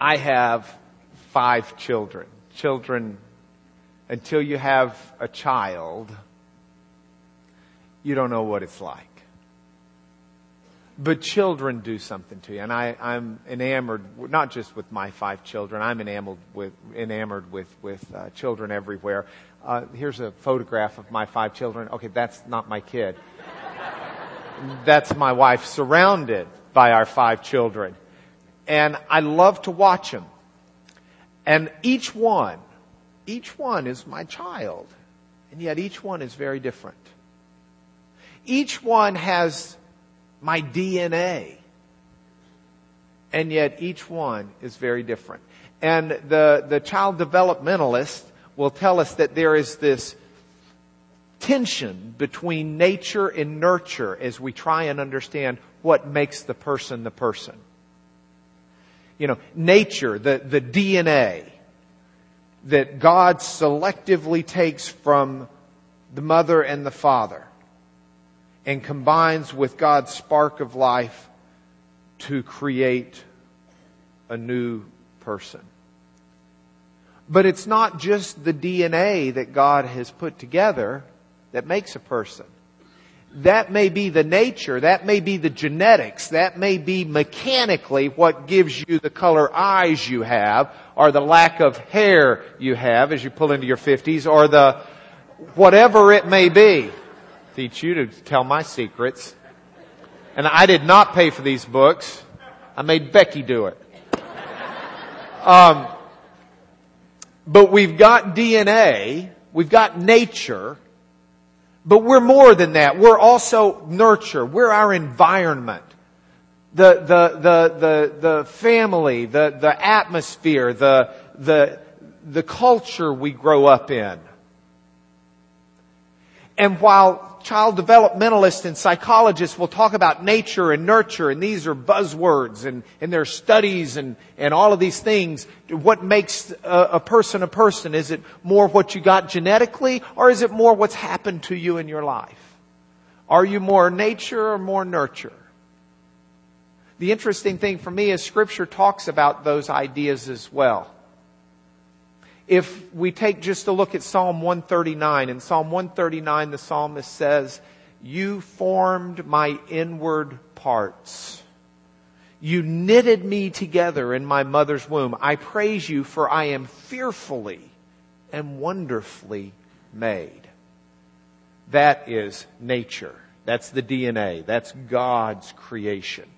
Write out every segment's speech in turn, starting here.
I have five children. Children, until you have a child, you don't know what it's like. But children do something to you. And I, I'm enamored, not just with my five children, I'm enamored with, enamored with, with uh, children everywhere. Uh, here's a photograph of my five children. Okay, that's not my kid. that's my wife surrounded by our five children. And I love to watch them. And each one, each one is my child. And yet each one is very different. Each one has my DNA. And yet each one is very different. And the, the child developmentalist will tell us that there is this tension between nature and nurture as we try and understand what makes the person the person. You know, nature, the, the DNA that God selectively takes from the mother and the father and combines with God's spark of life to create a new person. But it's not just the DNA that God has put together that makes a person. That may be the nature, that may be the genetics, that may be mechanically what gives you the color eyes you have, or the lack of hair you have as you pull into your 50s, or the whatever it may be teach you to tell my secrets. And I did not pay for these books. I made Becky do it. Um, but we've got DNA, we've got nature, but we're more than that. We're also nurture. We're our environment. The, the, the, the, the family, the, the atmosphere, the, the, the culture we grow up in. And while child developmentalists and psychologists will talk about nature and nurture, and these are buzzwords, and, and their studies and, and all of these things. What makes a, a person a person? Is it more what you got genetically, or is it more what's happened to you in your life? Are you more nature or more nurture? The interesting thing for me is Scripture talks about those ideas as well if we take just a look at Psalm 139, in Psalm 139, the psalmist says, You formed my inward parts. You knitted me together in my mother's womb. I praise you for I am fearfully and wonderfully made. That is nature. That's the DNA. That's God's creation.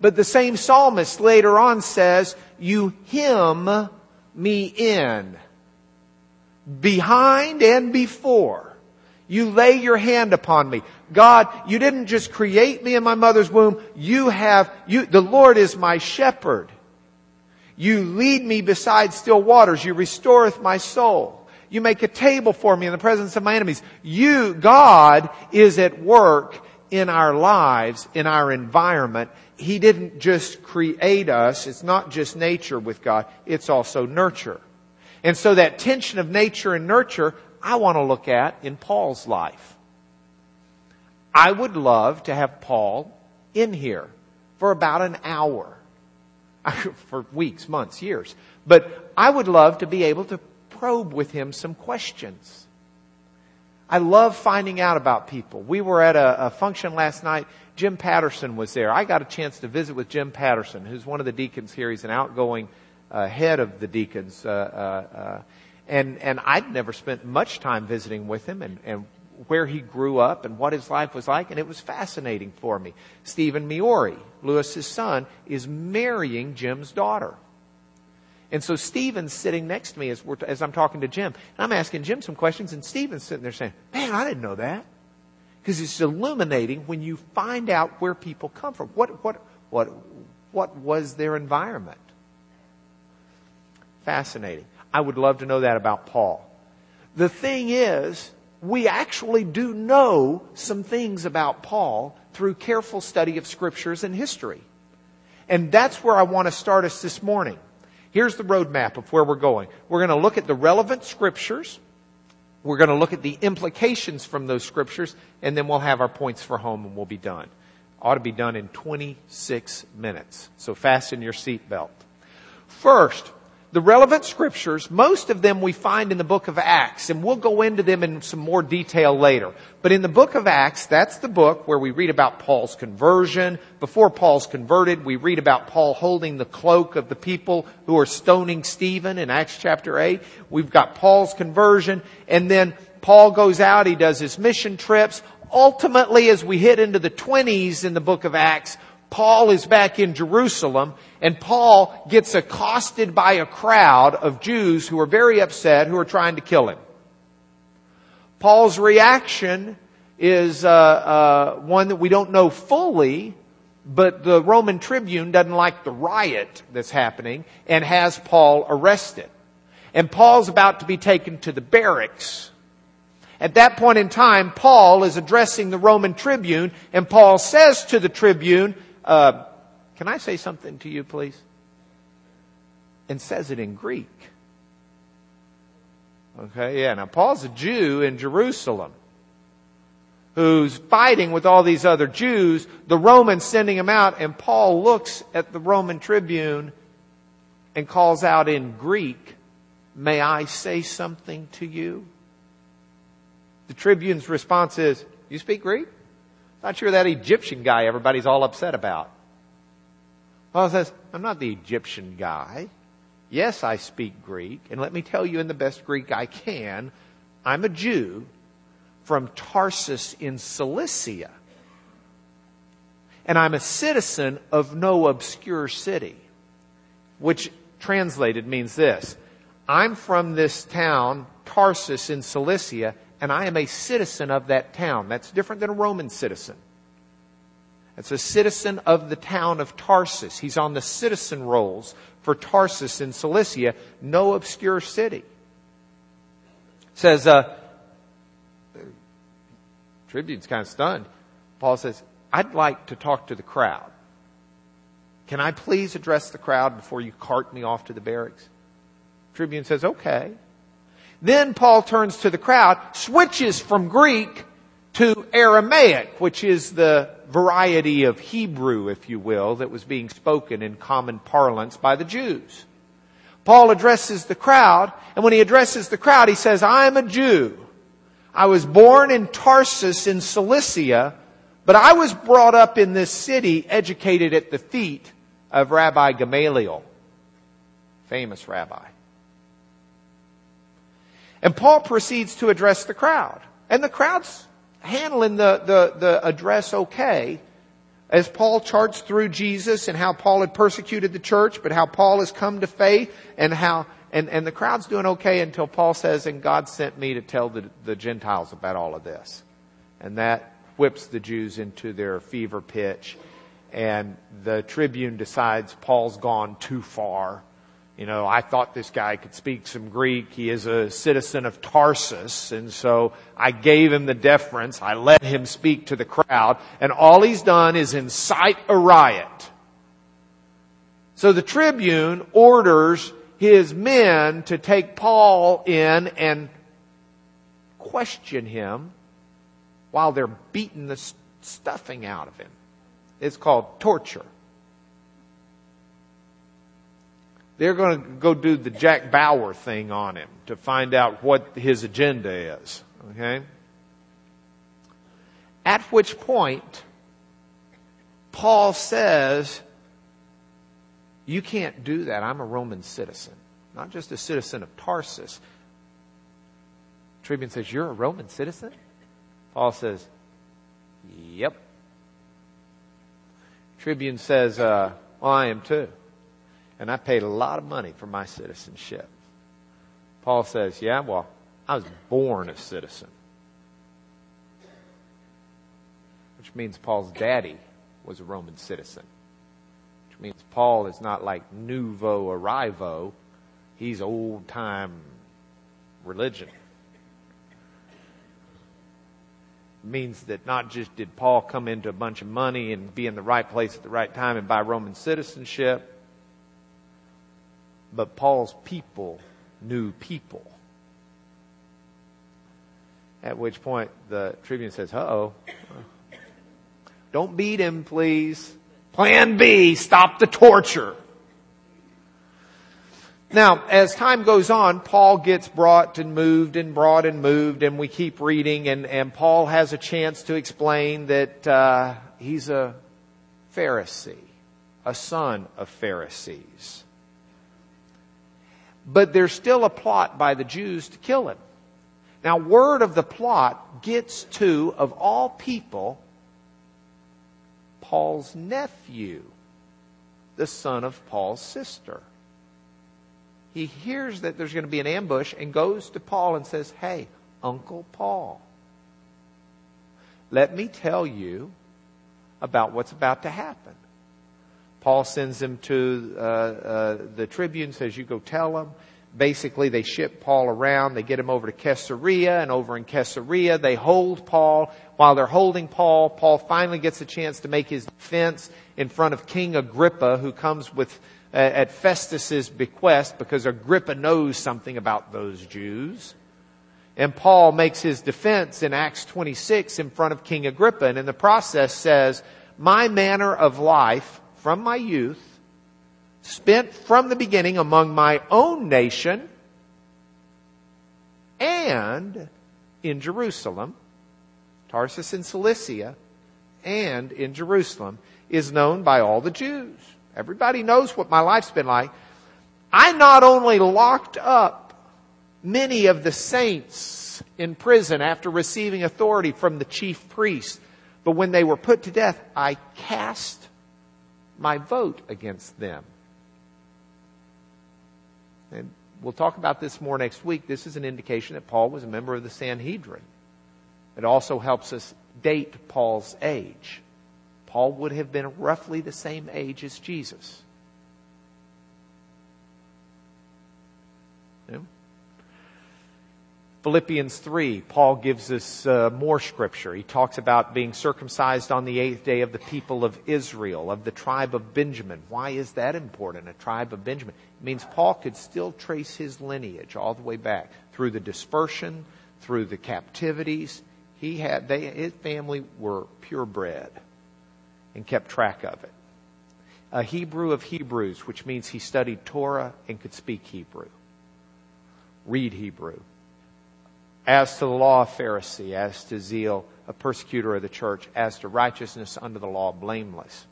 But the same psalmist later on says, you him me in, behind and before. You lay your hand upon me. God, you didn't just create me in my mother's womb. You have, you, the Lord is my shepherd. You lead me beside still waters. You restoreth my soul. You make a table for me in the presence of my enemies. You, God, is at work in our lives, in our environment, he didn't just create us. It's not just nature with God. It's also nurture. And so that tension of nature and nurture, I want to look at in Paul's life. I would love to have Paul in here for about an hour. for weeks, months, years. But I would love to be able to probe with him some questions. I love finding out about people. We were at a, a function last night Jim Patterson was there. I got a chance to visit with Jim Patterson, who's one of the deacons here. He's an outgoing uh, head of the deacons. Uh, uh, uh, and, and I'd never spent much time visiting with him and, and where he grew up and what his life was like, and it was fascinating for me. Stephen Miori, Lewis's son, is marrying Jim's daughter. And so Stephen's sitting next to me as, as I'm talking to Jim. And I'm asking Jim some questions, and Stephen's sitting there saying, Man, I didn't know that because it's illuminating when you find out where people come from. What, what, what, what was their environment? Fascinating. I would love to know that about Paul. The thing is, we actually do know some things about Paul through careful study of scriptures and history. And that's where I want to start us this morning. Here's the roadmap of where we're going. We're going to look at the relevant scriptures. We're going to look at the implications from those scriptures, and then we'll have our points for home and we'll be done. ought to be done in 26 minutes. So fasten your seatbelt. First, the relevant scriptures, most of them we find in the book of Acts, and we'll go into them in some more detail later. But in the book of Acts, that's the book where we read about Paul's conversion. Before Paul's converted, we read about Paul holding the cloak of the people who are stoning Stephen in Acts chapter 8. We've got Paul's conversion, and then Paul goes out, he does his mission trips. Ultimately, as we hit into the 20s in the book of Acts, Paul is back in Jerusalem and Paul gets accosted by a crowd of Jews who are very upset who are trying to kill him. Paul's reaction is uh, uh, one that we don't know fully, but the Roman tribune doesn't like the riot that's happening and has Paul arrested. And Paul's about to be taken to the barracks. At that point in time, Paul is addressing the Roman tribune, and Paul says to the tribune, uh, can I say something to you, please? And says it in Greek. Okay, yeah. Now, Paul's a Jew in Jerusalem who's fighting with all these other Jews. The Romans sending him out, and Paul looks at the Roman tribune and calls out in Greek, May I say something to you? The tribune's response is, You speak Greek? Not sure that Egyptian guy everybody's all upset about. Paul says, I'm not the Egyptian guy. Yes, I speak Greek, and let me tell you in the best Greek I can, I'm a Jew from Tarsus in Cilicia. And I'm a citizen of no obscure city, which translated means this. I'm from this town, Tarsus in Cilicia, and I am a citizen of that town. That's different than a Roman citizen. It's a citizen of the town of Tarsus. He's on the citizen rolls for Tarsus in Cilicia, no obscure city. It says, uh, Tribune's kind of stunned. Paul says, I'd like to talk to the crowd. Can I please address the crowd before you cart me off to the barracks? Tribune says, okay. Then Paul turns to the crowd, switches from Greek to Aramaic, which is the variety of Hebrew, if you will, that was being spoken in common parlance by the Jews. Paul addresses the crowd, and when he addresses the crowd, he says, I am a Jew. I was born in Tarsus in Cilicia, but I was brought up in this city, educated at the feet of Rabbi Gamaliel, famous rabbi. And Paul proceeds to address the crowd. And the crowd's handling the, the, the address okay as Paul charts through Jesus and how Paul had persecuted the church, but how Paul has come to faith and how, and, and the crowd's doing okay until Paul says, and God sent me to tell the, the Gentiles about all of this. And that whips the Jews into their fever pitch. And the tribune decides Paul's gone too far you know, I thought this guy could speak some Greek. He is a citizen of Tarsus. And so I gave him the deference. I let him speak to the crowd. And all he's done is incite a riot. So the tribune orders his men to take Paul in and question him while they're beating the stuffing out of him. It's called torture. They're going to go do the Jack Bauer thing on him to find out what his agenda is. Okay? At which point, Paul says, You can't do that. I'm a Roman citizen, not just a citizen of Tarsus. Tribune says, You're a Roman citizen? Paul says, Yep. Tribune says, uh, Well, I am too and I paid a lot of money for my citizenship. Paul says, Yeah, well, I was born a citizen. Which means Paul's daddy was a Roman citizen. Which means Paul is not like nouveau arrivo, he's old time religion. means that not just did Paul come into a bunch of money and be in the right place at the right time and buy Roman citizenship, but Paul's people knew people. At which point the tribune says, uh oh. Don't beat him, please. Plan B, stop the torture. Now, as time goes on, Paul gets brought and moved and brought and moved, and we keep reading, and, and Paul has a chance to explain that uh, he's a Pharisee, a son of Pharisees. But there's still a plot by the Jews to kill him. Now, word of the plot gets to, of all people, Paul's nephew, the son of Paul's sister he hears that there's going to be an ambush and goes to Paul and says, Hey, Uncle Paul, let me tell you about what's about to happen. Paul sends him to uh, uh, the tribune, says, You go tell them. Basically, they ship Paul around. They get him over to Caesarea, and over in Caesarea, they hold Paul. While they're holding Paul, Paul finally gets a chance to make his defense in front of King Agrippa, who comes with at Festus's bequest because Agrippa knows something about those Jews. And Paul makes his defense in Acts 26 in front of King Agrippa and in the process says, my manner of life from my youth, spent from the beginning among my own nation and in Jerusalem, Tarsus in Cilicia, and in Jerusalem, is known by all the Jews. Everybody knows what my life's been like. I not only locked up many of the saints in prison after receiving authority from the chief priest, but when they were put to death, I cast my vote against them. And we'll talk about this more next week. This is an indication that Paul was a member of the Sanhedrin. It also helps us date Paul's age. Paul would have been roughly the same age as Jesus. Philippians 3, Paul gives us uh, more scripture. He talks about being circumcised on the eighth day of the people of Israel, of the tribe of Benjamin. Why is that important, a tribe of Benjamin? It means Paul could still trace his lineage all the way back through the dispersion, through the captivities. He had, they, his family were purebred and kept track of it. A Hebrew of Hebrews, which means he studied Torah and could speak Hebrew, read Hebrew. As to the law, a Pharisee, as to zeal, a persecutor of the church, as to righteousness under the law, blameless.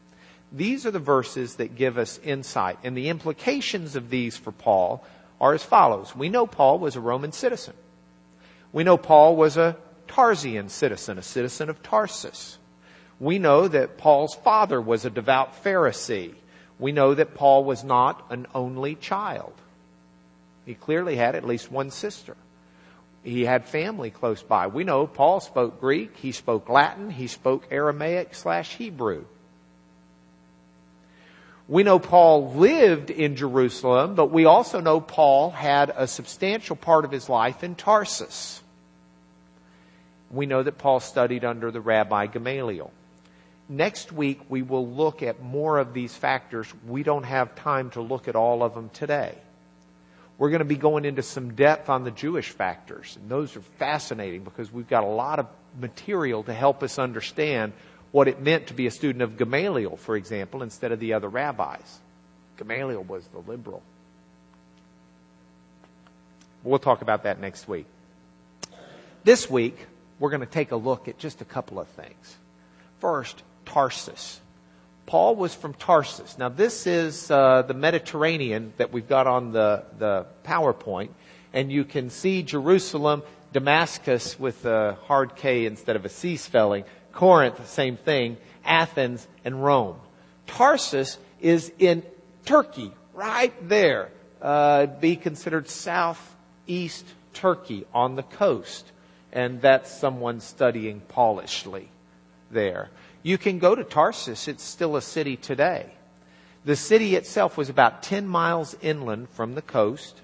These are the verses that give us insight. And the implications of these for Paul are as follows. We know Paul was a Roman citizen. We know Paul was a Tarsian citizen, a citizen of Tarsus. We know that Paul's father was a devout Pharisee. We know that Paul was not an only child. He clearly had at least one sister. He had family close by. We know Paul spoke Greek, he spoke Latin, he spoke Aramaic slash Hebrew. We know Paul lived in Jerusalem, but we also know Paul had a substantial part of his life in Tarsus. We know that Paul studied under the Rabbi Gamaliel. Next week, we will look at more of these factors. We don't have time to look at all of them today. We're going to be going into some depth on the Jewish factors. And those are fascinating because we've got a lot of material to help us understand what it meant to be a student of Gamaliel, for example, instead of the other rabbis. Gamaliel was the liberal. We'll talk about that next week. This week, we're going to take a look at just a couple of things. First, Tarsus. Paul was from Tarsus. Now, this is uh, the Mediterranean that we've got on the, the PowerPoint, and you can see Jerusalem, Damascus with a hard K instead of a C spelling, Corinth, same thing, Athens, and Rome. Tarsus is in Turkey, right there. Uh, be considered southeast Turkey on the coast. And that's someone studying Paulishly there. You can go to Tarsus. It's still a city today. The city itself was about 10 miles inland from the coast,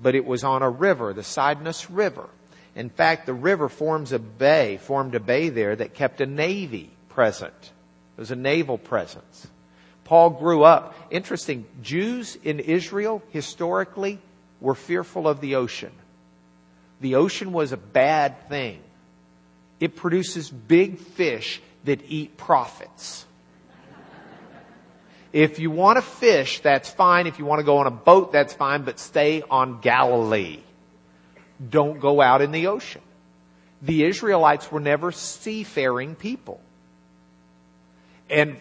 but it was on a river, the Cydnus River. In fact, the river forms a bay, formed a bay there that kept a navy present. It was a naval presence. Paul grew up. Interesting. Jews in Israel historically were fearful of the ocean. The ocean was a bad thing. It produces big fish that eat prophets. If you want to fish, that's fine. If you want to go on a boat, that's fine, but stay on Galilee. Don't go out in the ocean. The Israelites were never seafaring people. And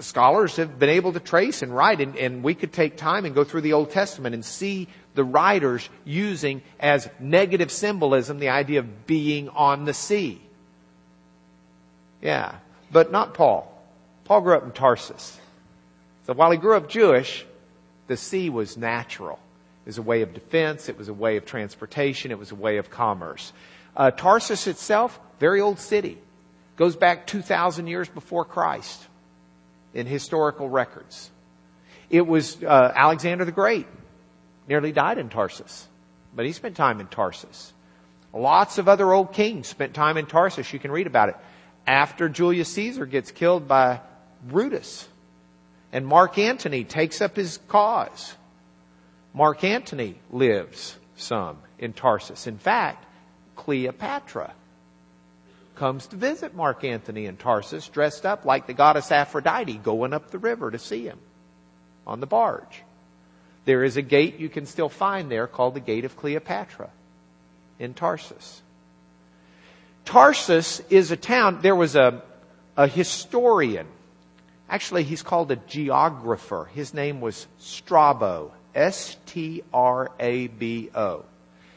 scholars have been able to trace and write, and, and, we could take time and go through the Old Testament and see the writers using as negative symbolism the idea of being on the sea. Yeah, but not Paul. Paul grew up in Tarsus. So while he grew up Jewish, the sea was natural. It was a way of defense, it was a way of transportation, it was a way of commerce. Uh, Tarsus itself, very old city, goes back 2,000 years before Christ in historical records. It was uh, Alexander the Great nearly died in Tarsus, but he spent time in Tarsus. Lots of other old kings spent time in Tarsus. You can read about it. After Julius Caesar gets killed by Brutus, and Mark Antony takes up his cause. Mark Antony lives some in Tarsus. In fact, Cleopatra comes to visit Mark Antony in Tarsus dressed up like the goddess Aphrodite going up the river to see him on the barge. There is a gate you can still find there called the Gate of Cleopatra in Tarsus. Tarsus is a town, there was a, a historian. Actually, he's called a geographer. His name was Strabo. S T R A B O.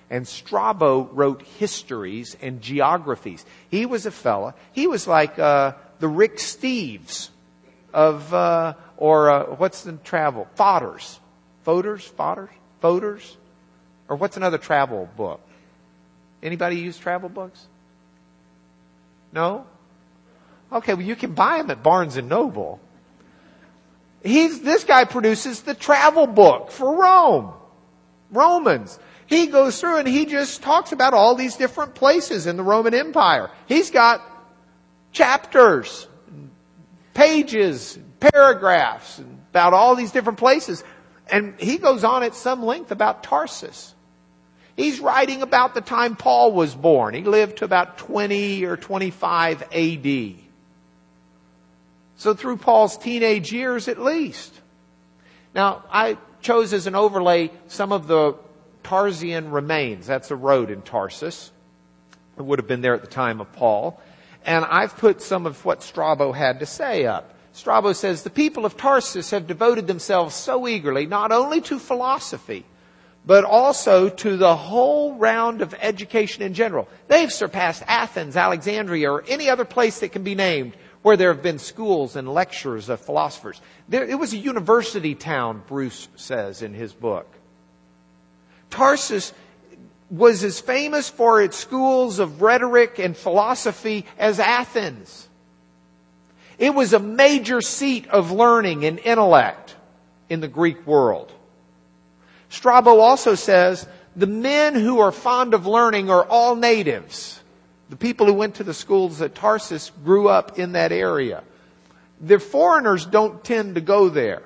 And Strabo wrote histories and geographies. He was a fella. He was like uh, the Rick Steves of, uh, or uh, what's the travel? Fodor's. Fodor's? Fodor's? Fodor's? Or what's another travel book? Anybody use travel books? No? Okay, well you can buy them at Barnes and Noble. He's, this guy produces the travel book for Rome. Romans. He goes through and he just talks about all these different places in the Roman Empire. He's got chapters, pages, paragraphs about all these different places. And he goes on at some length about Tarsus. He's writing about the time Paul was born. He lived to about 20 or 25 AD. So through Paul's teenage years at least. Now, I chose as an overlay some of the Tarsian remains. That's a road in Tarsus. It would have been there at the time of Paul. And I've put some of what Strabo had to say up. Strabo says, the people of Tarsus have devoted themselves so eagerly not only to philosophy, but also to the whole round of education in general. They've surpassed Athens, Alexandria, or any other place that can be named where there have been schools and lectures of philosophers. There, it was a university town, Bruce says in his book. Tarsus was as famous for its schools of rhetoric and philosophy as Athens. It was a major seat of learning and intellect in the Greek world. Strabo also says the men who are fond of learning are all natives. The people who went to the schools at Tarsus grew up in that area. The foreigners don't tend to go there.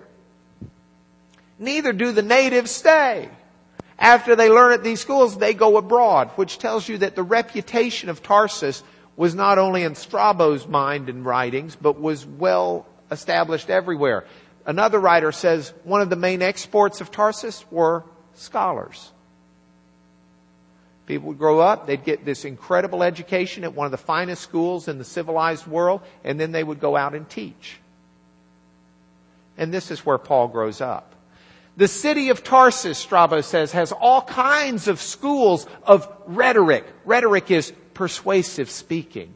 Neither do the natives stay. After they learn at these schools, they go abroad, which tells you that the reputation of Tarsus was not only in Strabo's mind and writings, but was well established everywhere. Another writer says one of the main exports of Tarsus were scholars. People would grow up, they'd get this incredible education at one of the finest schools in the civilized world, and then they would go out and teach. And this is where Paul grows up. The city of Tarsus, Strabo says, has all kinds of schools of rhetoric. Rhetoric is persuasive speaking.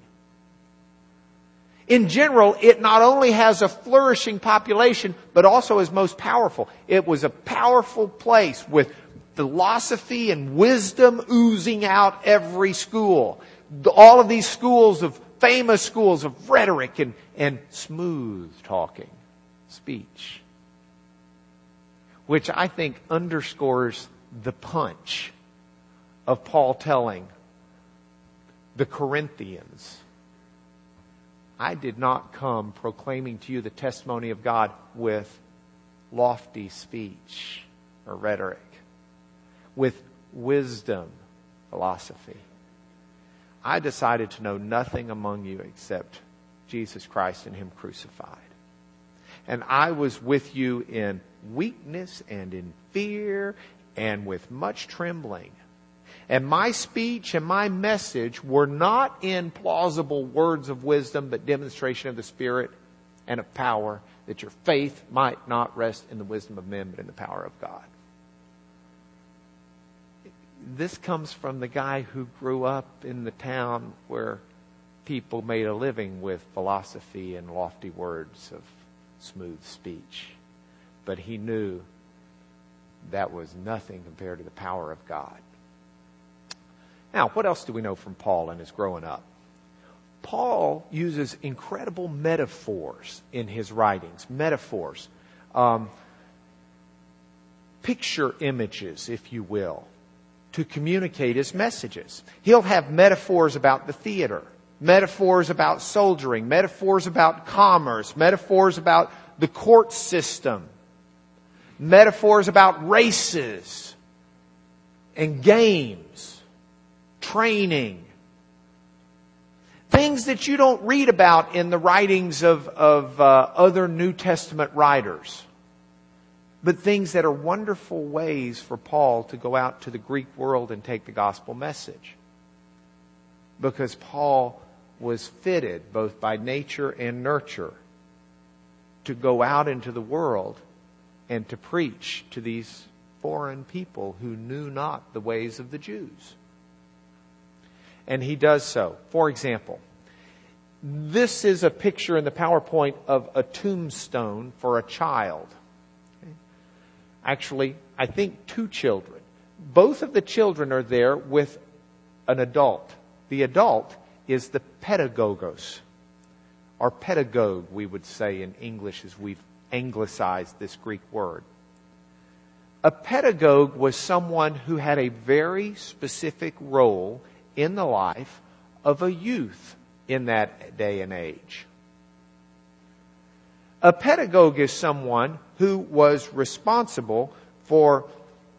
In general, it not only has a flourishing population, but also is most powerful. It was a powerful place with philosophy and wisdom oozing out every school. All of these schools of, famous schools of rhetoric and, and smooth talking, speech which I think underscores the punch of Paul telling the Corinthians, I did not come proclaiming to you the testimony of God with lofty speech or rhetoric, with wisdom, philosophy. I decided to know nothing among you except Jesus Christ and Him crucified. And I was with you in weakness and in fear and with much trembling. And my speech and my message were not in plausible words of wisdom, but demonstration of the Spirit and of power, that your faith might not rest in the wisdom of men, but in the power of God. This comes from the guy who grew up in the town where people made a living with philosophy and lofty words of smooth speech. But he knew that was nothing compared to the power of God. Now, what else do we know from Paul and his growing up? Paul uses incredible metaphors in his writings. Metaphors. Um, picture images, if you will, to communicate his messages. He'll have metaphors about the theater, metaphors about soldiering, metaphors about commerce, metaphors about the court system, metaphors about races and games, training. Things that you don't read about in the writings of, of uh, other New Testament writers. But things that are wonderful ways for Paul to go out to the Greek world and take the gospel message. Because Paul was fitted both by nature and nurture to go out into the world and to preach to these foreign people who knew not the ways of the Jews. And he does so. For example, this is a picture in the PowerPoint of a tombstone for a child. Actually, I think two children. Both of the children are there with an adult. The adult is the pedagogos, or pedagogue, we would say in English as we've anglicized this Greek word. A pedagogue was someone who had a very specific role in the life of a youth in that day and age. A pedagogue is someone who was responsible for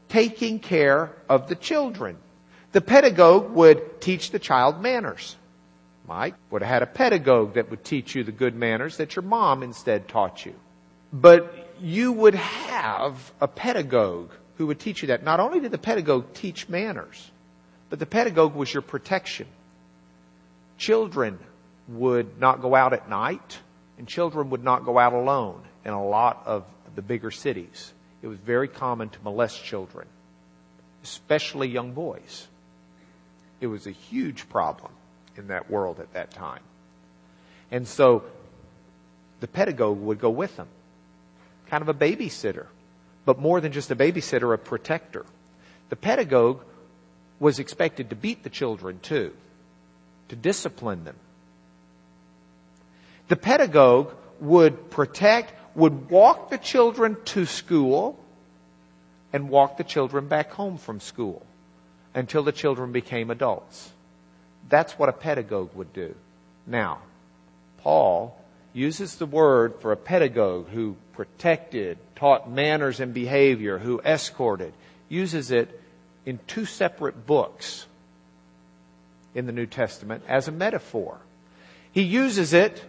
taking care of the children. The pedagogue would teach the child manners. Mike would have had a pedagogue that would teach you the good manners that your mom instead taught you. But you would have a pedagogue who would teach you that. Not only did the pedagogue teach manners, but the pedagogue was your protection. Children would not go out at night, and children would not go out alone in a lot of the bigger cities. It was very common to molest children, especially young boys. It was a huge problem in that world at that time. And so the pedagogue would go with them, kind of a babysitter, but more than just a babysitter, a protector. The pedagogue was expected to beat the children too, to discipline them. The pedagogue would protect, would walk the children to school and walk the children back home from school until the children became adults. That's what a pedagogue would do. Now, Paul uses the word for a pedagogue who protected, taught manners and behavior, who escorted, uses it in two separate books in the New Testament as a metaphor. He uses it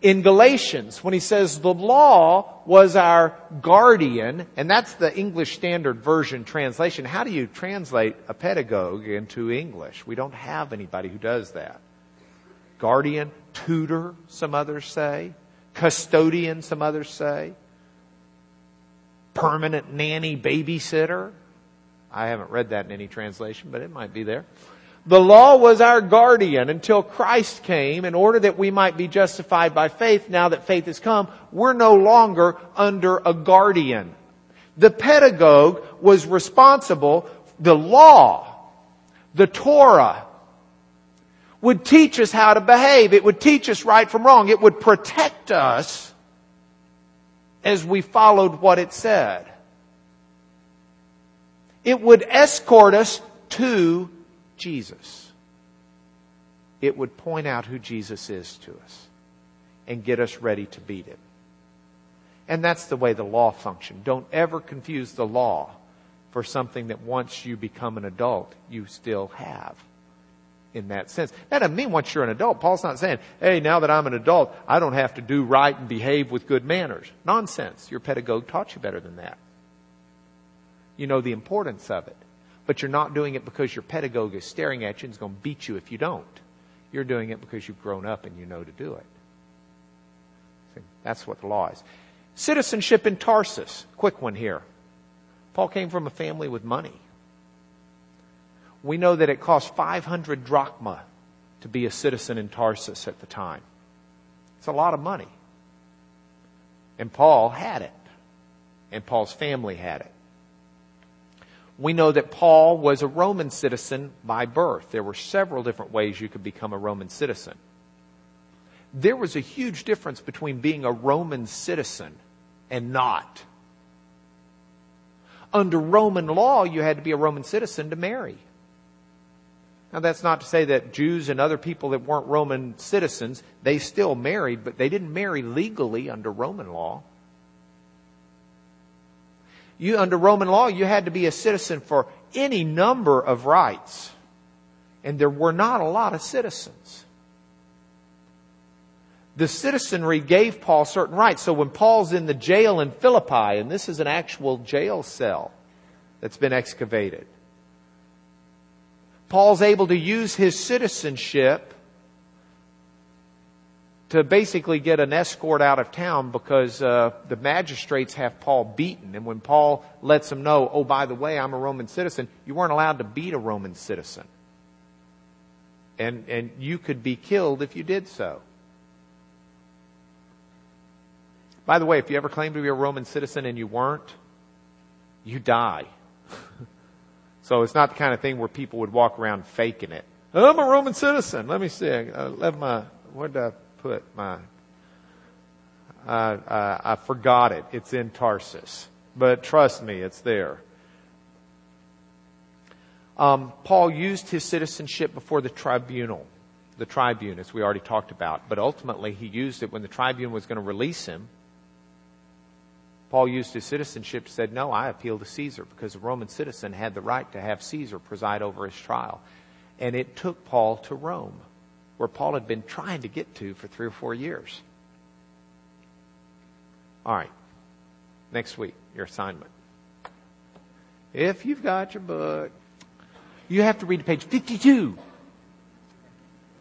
in Galatians when he says the law was our guardian, and that's the English Standard Version translation. How do you translate a pedagogue into English? We don't have anybody who does that. Guardian, tutor, some others say. Custodian, some others say. Permanent nanny babysitter. I haven't read that in any translation, but it might be there. The law was our guardian until Christ came in order that we might be justified by faith. Now that faith has come, we're no longer under a guardian. The pedagogue was responsible, the law, the Torah, would teach us how to behave. It would teach us right from wrong. It would protect us as we followed what it said. It would escort us to Jesus. It would point out who Jesus is to us and get us ready to beat him. And that's the way the law functioned. Don't ever confuse the law for something that once you become an adult, you still have. in that sense. That doesn't mean once you're an adult, Paul's not saying, hey, now that I'm an adult, I don't have to do right and behave with good manners. Nonsense. Your pedagogue taught you better than that. You know the importance of it. But you're not doing it because your pedagogue is staring at you and is going to beat you if you don't. You're doing it because you've grown up and you know to do it. See, that's what the law is. Citizenship in Tarsus. Quick one here. Paul came from a family with money. We know that it cost 500 drachma to be a citizen in Tarsus at the time. It's a lot of money. And Paul had it. And Paul's family had it. We know that Paul was a Roman citizen by birth. There were several different ways you could become a Roman citizen. There was a huge difference between being a Roman citizen and not. Under Roman law, you had to be a Roman citizen to marry. Now that's not to say that Jews and other people that weren't Roman citizens, they still married, but they didn't marry legally under Roman law. You, under Roman law, you had to be a citizen for any number of rights. And there were not a lot of citizens. The citizenry gave Paul certain rights. So when Paul's in the jail in Philippi, and this is an actual jail cell that's been excavated, Paul's able to use his citizenship to basically get an escort out of town because uh, the magistrates have Paul beaten. And when Paul lets them know, oh, by the way, I'm a Roman citizen, you weren't allowed to beat a Roman citizen. And, and you could be killed if you did so. By the way, if you ever claim to be a Roman citizen and you weren't, you die. So it's not the kind of thing where people would walk around faking it. I'm a Roman citizen. Let me see. I left my, where did I put my, uh, uh, I forgot it. It's in Tarsus. But trust me, it's there. Um, Paul used his citizenship before the tribunal, the tribune, as we already talked about. But ultimately, he used it when the tribune was going to release him Paul used his citizenship, said, No, I appeal to Caesar because a Roman citizen had the right to have Caesar preside over his trial. And it took Paul to Rome, where Paul had been trying to get to for three or four years. All right. Next week, your assignment. If you've got your book, you have to read to page 52.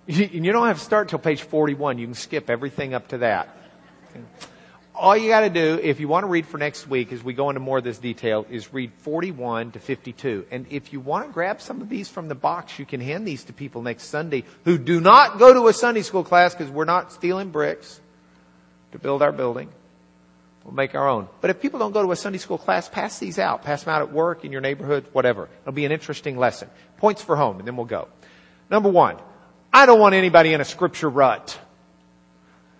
You, you don't have to start till page 41. You can skip everything up to that. Okay all you got to do, if you want to read for next week, as we go into more of this detail, is read 41 to 52. And if you want to grab some of these from the box, you can hand these to people next Sunday who do not go to a Sunday school class because we're not stealing bricks to build our building. We'll make our own. But if people don't go to a Sunday school class, pass these out. Pass them out at work, in your neighborhood, whatever. It'll be an interesting lesson. Points for home, and then we'll go. Number one, I don't want anybody in a scripture rut.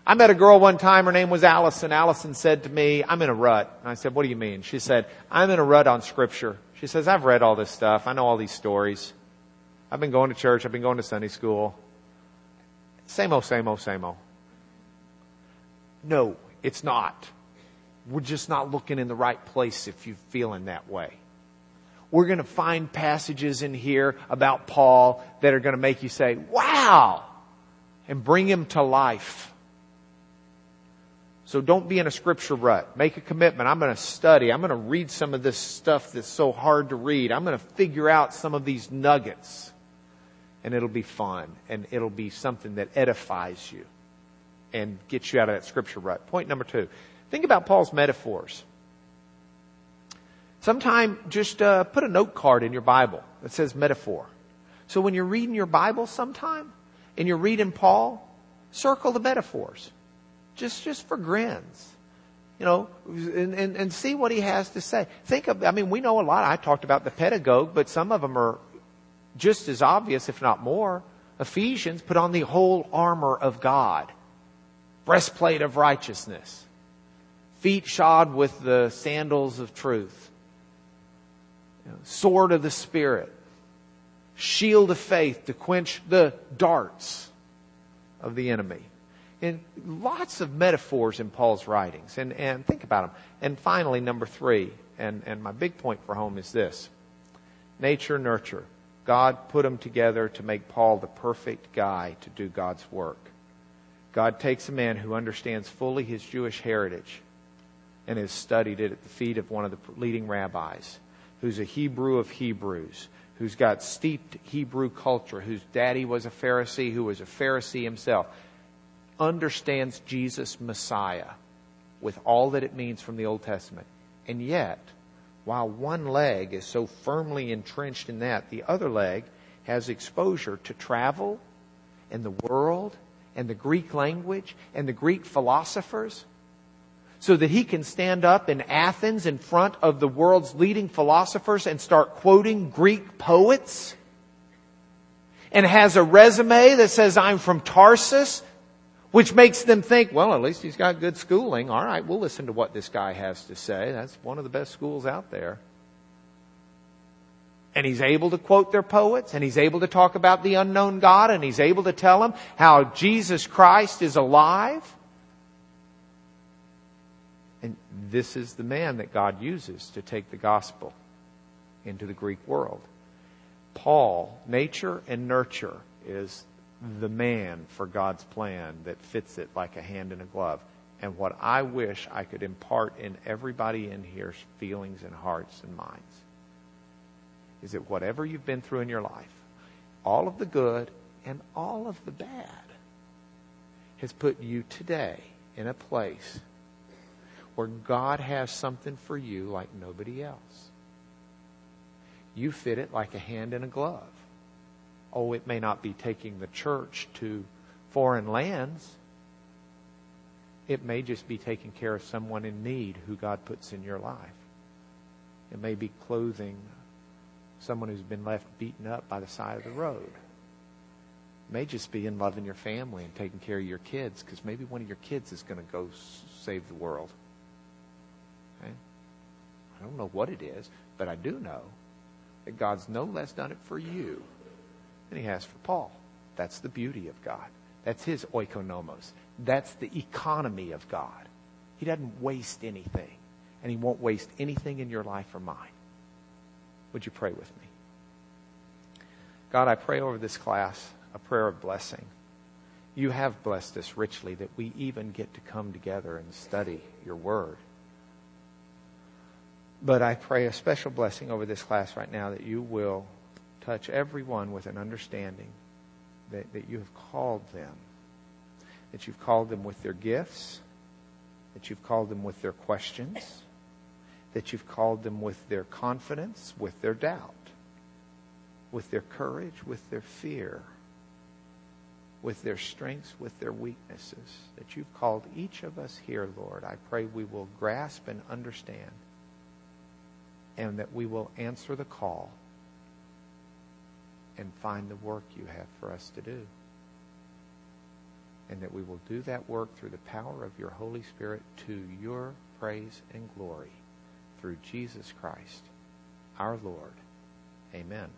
I met a girl one time, her name was Allison. Allison said to me, I'm in a rut. And I said, what do you mean? She said, I'm in a rut on scripture. She says, I've read all this stuff. I know all these stories. I've been going to church. I've been going to Sunday school. Same old, same old, same old. No, it's not. We're just not looking in the right place if you're feeling that way. We're going to find passages in here about Paul that are going to make you say, wow, and bring him to life. So don't be in a scripture rut. Make a commitment. I'm going to study. I'm going to read some of this stuff that's so hard to read. I'm going to figure out some of these nuggets. And it'll be fun. And it'll be something that edifies you and gets you out of that scripture rut. Point number two. Think about Paul's metaphors. Sometime just uh, put a note card in your Bible that says metaphor. So when you're reading your Bible sometime and you're reading Paul, circle the metaphors just, just for grins. You know, and, and, and see what he has to say. Think of, I mean, we know a lot. I talked about the pedagogue, but some of them are just as obvious, if not more. Ephesians, put on the whole armor of God. Breastplate of righteousness. Feet shod with the sandals of truth. You know, sword of the Spirit. Shield of faith to quench the darts of the enemy in lots of metaphors in Paul's writings. And, and think about them. And finally, number three, and, and my big point for home is this nature, nurture. God put them together to make Paul the perfect guy to do God's work. God takes a man who understands fully his Jewish heritage and has studied it at the feet of one of the leading rabbis, who's a Hebrew of Hebrews, who's got steeped Hebrew culture, whose daddy was a Pharisee, who was a Pharisee himself, understands Jesus Messiah with all that it means from the Old Testament. And yet, while one leg is so firmly entrenched in that, the other leg has exposure to travel and the world and the Greek language and the Greek philosophers so that he can stand up in Athens in front of the world's leading philosophers and start quoting Greek poets and has a resume that says, I'm from Tarsus, which makes them think, well, at least he's got good schooling. All right, we'll listen to what this guy has to say. That's one of the best schools out there. And he's able to quote their poets, and he's able to talk about the unknown God, and he's able to tell them how Jesus Christ is alive. And this is the man that God uses to take the gospel into the Greek world. Paul, nature and nurture is the man for God's plan that fits it like a hand in a glove. And what I wish I could impart in everybody in here's feelings and hearts and minds is that whatever you've been through in your life, all of the good and all of the bad, has put you today in a place where God has something for you like nobody else. You fit it like a hand in a glove. Oh, it may not be taking the church to foreign lands. It may just be taking care of someone in need who God puts in your life. It may be clothing someone who's been left beaten up by the side of the road. It may just be in loving your family and taking care of your kids because maybe one of your kids is going to go save the world. Okay? I don't know what it is, but I do know that God's no less done it for you than he has for Paul. That's the beauty of God. That's his oikonomos. That's the economy of God. He doesn't waste anything, and he won't waste anything in your life or mine. Would you pray with me? God, I pray over this class a prayer of blessing. You have blessed us richly that we even get to come together and study your word. But I pray a special blessing over this class right now that you will touch everyone with an understanding that, that you have called them, that you've called them with their gifts, that you've called them with their questions, that you've called them with their confidence, with their doubt, with their courage, with their fear, with their strengths, with their weaknesses, that you've called each of us here, Lord. I pray we will grasp and understand and that we will answer the call and find the work you have for us to do. And that we will do that work through the power of your Holy Spirit to your praise and glory through Jesus Christ, our Lord. Amen.